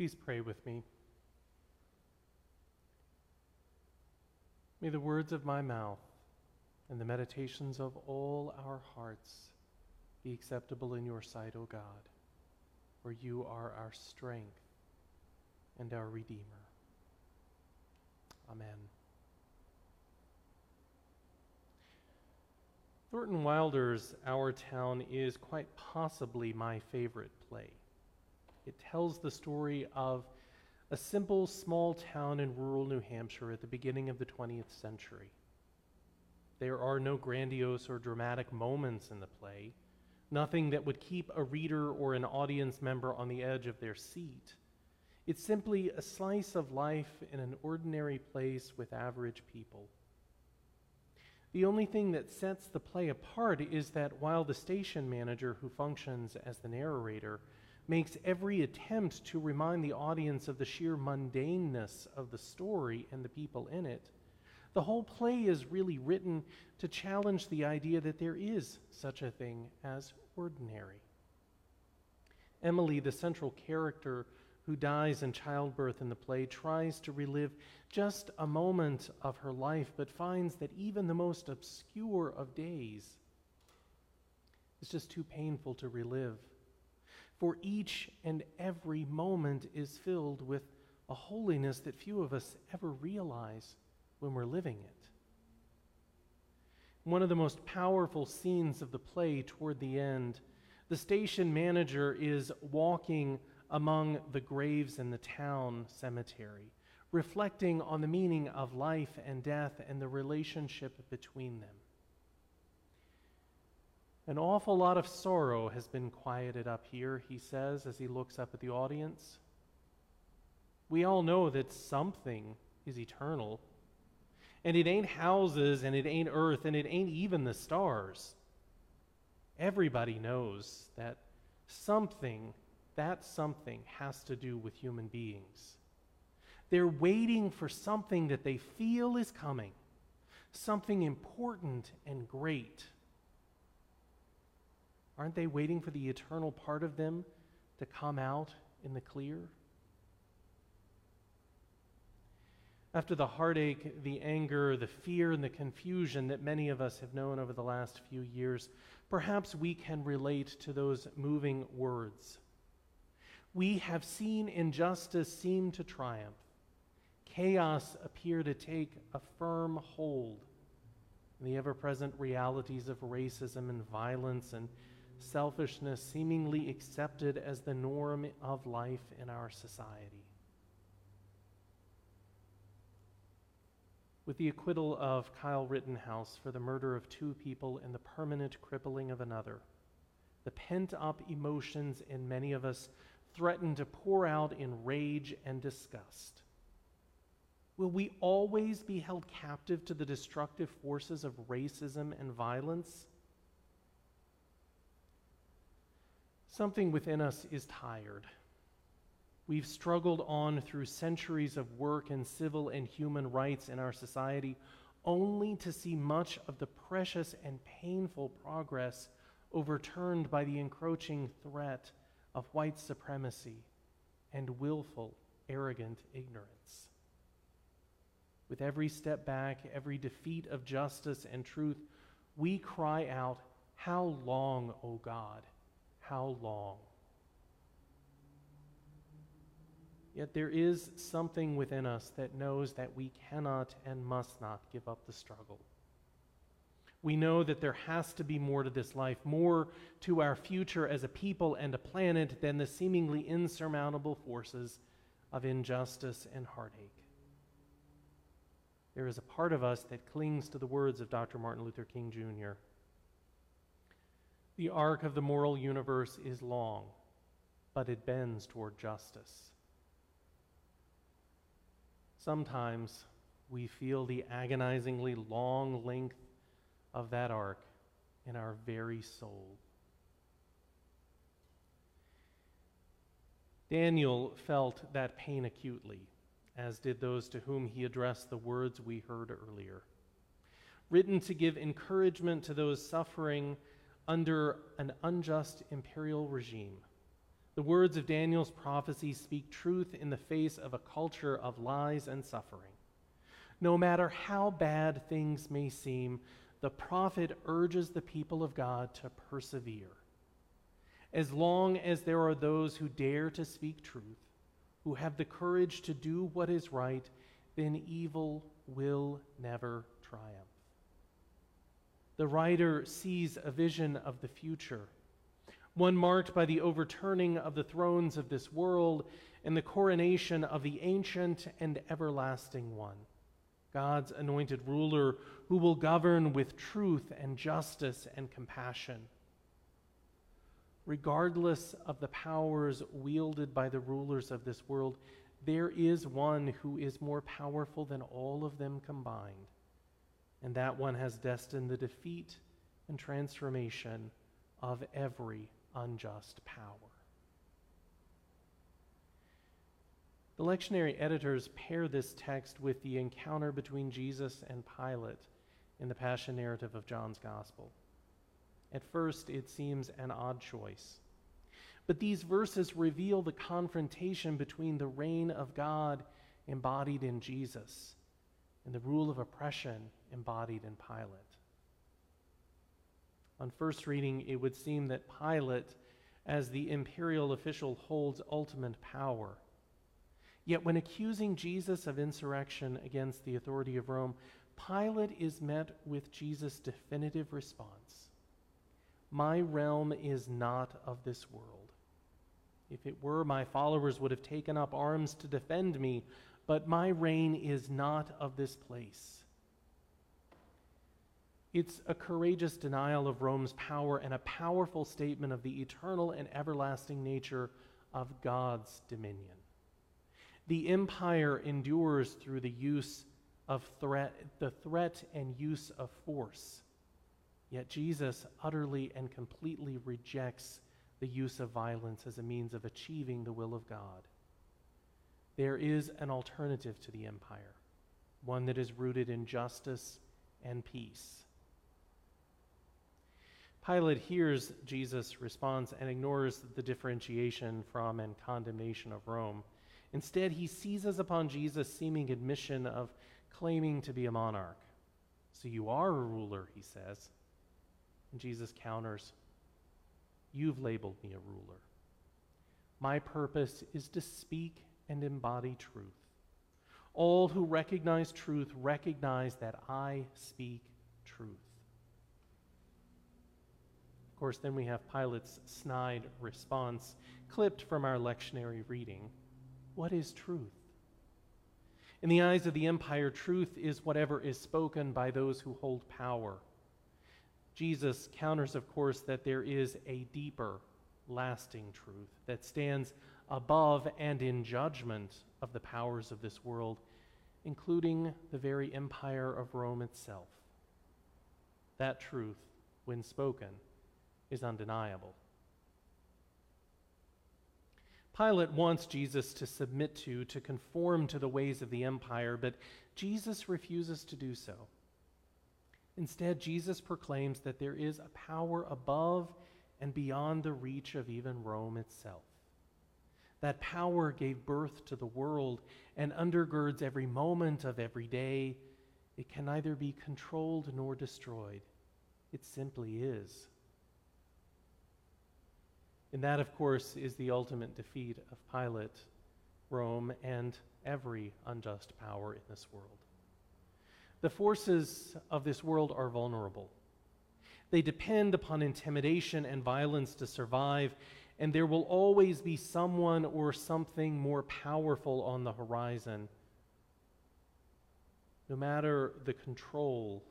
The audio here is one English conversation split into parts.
Please pray with me. May the words of my mouth and the meditations of all our hearts be acceptable in your sight, O God, for you are our strength and our Redeemer. Amen. Thornton Wilder's Our Town is quite possibly my favorite play. It tells the story of a simple small town in rural New Hampshire at the beginning of the 20th century. There are no grandiose or dramatic moments in the play, nothing that would keep a reader or an audience member on the edge of their seat. It's simply a slice of life in an ordinary place with average people. The only thing that sets the play apart is that while the station manager, who functions as the narrator, makes every attempt to remind the audience of the sheer mundaneness of the story and the people in it, the whole play is really written to challenge the idea that there is such a thing as ordinary. Emily, the central character who dies in childbirth in the play, tries to relive just a moment of her life, but finds that even the most obscure of days is just too painful to relive for each and every moment is filled with a holiness that few of us ever realize when we're living it. One of the most powerful scenes of the play toward the end, the station manager is walking among the graves in the town cemetery, reflecting on the meaning of life and death and the relationship between them. An awful lot of sorrow has been quieted up here, he says as he looks up at the audience. We all know that something is eternal. And it ain't houses, and it ain't earth, and it ain't even the stars. Everybody knows that something, that something, has to do with human beings. They're waiting for something that they feel is coming, something important and great. Aren't they waiting for the eternal part of them to come out in the clear? After the heartache, the anger, the fear, and the confusion that many of us have known over the last few years, perhaps we can relate to those moving words. We have seen injustice seem to triumph, chaos appear to take a firm hold, the ever present realities of racism and violence and selfishness seemingly accepted as the norm of life in our society. With the acquittal of Kyle Rittenhouse for the murder of two people and the permanent crippling of another, the pent up emotions in many of us threaten to pour out in rage and disgust. Will we always be held captive to the destructive forces of racism and violence? Something within us is tired. We've struggled on through centuries of work in civil and human rights in our society only to see much of the precious and painful progress overturned by the encroaching threat of white supremacy and willful, arrogant ignorance. With every step back, every defeat of justice and truth, we cry out, How long, O God? How long? Yet there is something within us that knows that we cannot and must not give up the struggle. We know that there has to be more to this life, more to our future as a people and a planet than the seemingly insurmountable forces of injustice and heartache. There is a part of us that clings to the words of Dr. Martin Luther King Jr. The arc of the moral universe is long, but it bends toward justice. Sometimes we feel the agonizingly long length of that arc in our very soul. Daniel felt that pain acutely, as did those to whom he addressed the words we heard earlier. Written to give encouragement to those suffering under an unjust imperial regime. The words of Daniel's prophecy speak truth in the face of a culture of lies and suffering. No matter how bad things may seem, the prophet urges the people of God to persevere. As long as there are those who dare to speak truth, who have the courage to do what is right, then evil will never triumph. The writer sees a vision of the future, one marked by the overturning of the thrones of this world and the coronation of the ancient and everlasting one, God's anointed ruler who will govern with truth and justice and compassion. Regardless of the powers wielded by the rulers of this world, there is one who is more powerful than all of them combined, and that one has destined the defeat and transformation of every unjust power. The lectionary editors pair this text with the encounter between Jesus and Pilate in the Passion narrative of John's Gospel. At first, it seems an odd choice. But these verses reveal the confrontation between the reign of God embodied in Jesus and the rule of oppression embodied in Pilate. On first reading, it would seem that Pilate, as the imperial official, holds ultimate power. Yet, when accusing Jesus of insurrection against the authority of Rome, Pilate is met with Jesus' definitive response My realm is not of this world. If it were, my followers would have taken up arms to defend me, but my reign is not of this place. It's a courageous denial of Rome's power and a powerful statement of the eternal and everlasting nature of God's dominion. The empire endures through the use of threat, the threat and use of force. Yet Jesus utterly and completely rejects the use of violence as a means of achieving the will of God. There is an alternative to the empire, one that is rooted in justice and peace. Pilate hears Jesus' response and ignores the differentiation from and condemnation of Rome. Instead, he seizes upon Jesus' seeming admission of claiming to be a monarch. So you are a ruler, he says. And Jesus counters, You've labeled me a ruler. My purpose is to speak and embody truth. All who recognize truth recognize that I speak truth. Of course, then we have Pilate's snide response, clipped from our lectionary reading. What is truth? In the eyes of the empire, truth is whatever is spoken by those who hold power. Jesus counters, of course, that there is a deeper, lasting truth that stands above and in judgment of the powers of this world, including the very empire of Rome itself. That truth, when spoken, is undeniable. Pilate wants Jesus to submit to, to conform to the ways of the empire, but Jesus refuses to do so. Instead, Jesus proclaims that there is a power above and beyond the reach of even Rome itself. That power gave birth to the world and undergirds every moment of every day. It can neither be controlled nor destroyed. It simply is. And that, of course, is the ultimate defeat of Pilate, Rome, and every unjust power in this world. The forces of this world are vulnerable. They depend upon intimidation and violence to survive, and there will always be someone or something more powerful on the horizon. No matter the control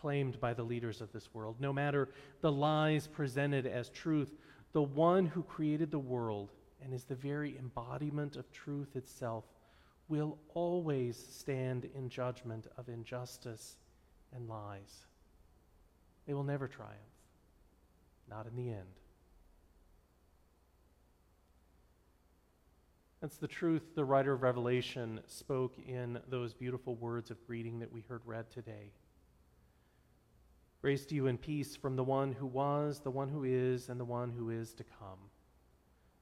claimed by the leaders of this world, no matter the lies presented as truth, the one who created the world and is the very embodiment of truth itself will always stand in judgment of injustice and lies. They will never triumph, not in the end. That's the truth the writer of Revelation spoke in those beautiful words of greeting that we heard read today. Grace to you and peace from the one who was, the one who is, and the one who is to come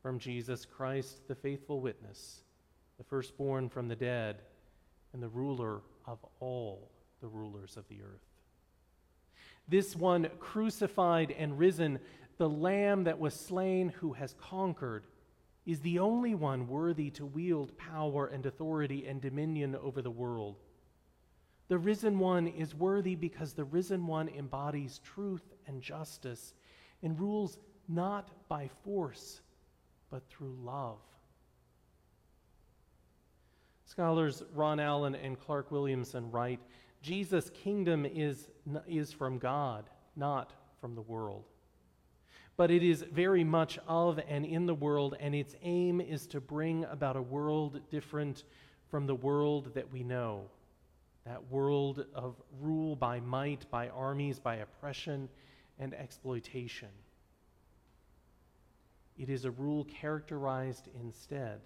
from Jesus Christ, the faithful witness, the firstborn from the dead, and the ruler of all the rulers of the earth. This one crucified and risen, the Lamb that was slain, who has conquered, is the only one worthy to wield power and authority and dominion over the world. The risen one is worthy because the risen one embodies truth and justice and rules not by force, but through love. Scholars Ron Allen and Clark Williamson write Jesus' kingdom is, is from God, not from the world. But it is very much of and in the world, and its aim is to bring about a world different from the world that we know. That world of rule by might, by armies, by oppression and exploitation. It is a rule characterized instead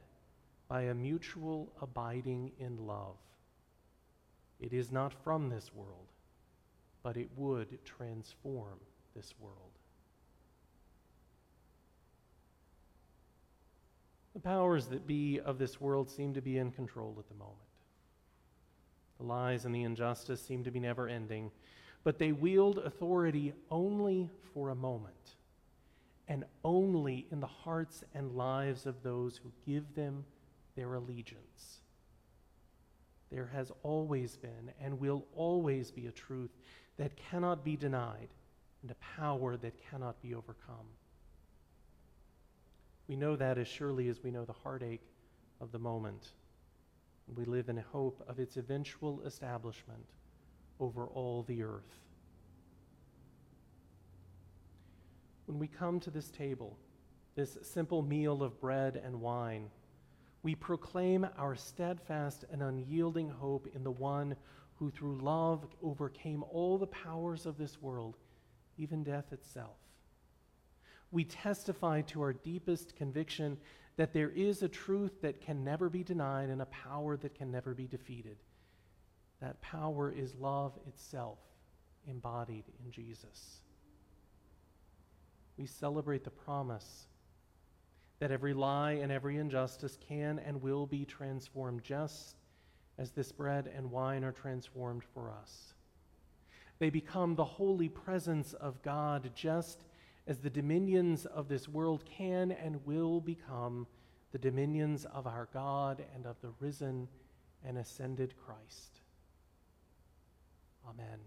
by a mutual abiding in love. It is not from this world, but it would transform this world. The powers that be of this world seem to be in control at the moment. The lies and the injustice seem to be never ending, but they wield authority only for a moment and only in the hearts and lives of those who give them their allegiance. There has always been and will always be a truth that cannot be denied and a power that cannot be overcome. We know that as surely as we know the heartache of the moment. We live in hope of its eventual establishment over all the earth. When we come to this table, this simple meal of bread and wine, we proclaim our steadfast and unyielding hope in the one who through love overcame all the powers of this world, even death itself. We testify to our deepest conviction that there is a truth that can never be denied and a power that can never be defeated. That power is love itself, embodied in Jesus we celebrate the promise that every lie and every injustice can and will be transformed just as this bread and wine are transformed for us. They become the holy presence of God just as the dominions of this world can and will become the dominions of our God and of the risen and ascended Christ. Amen.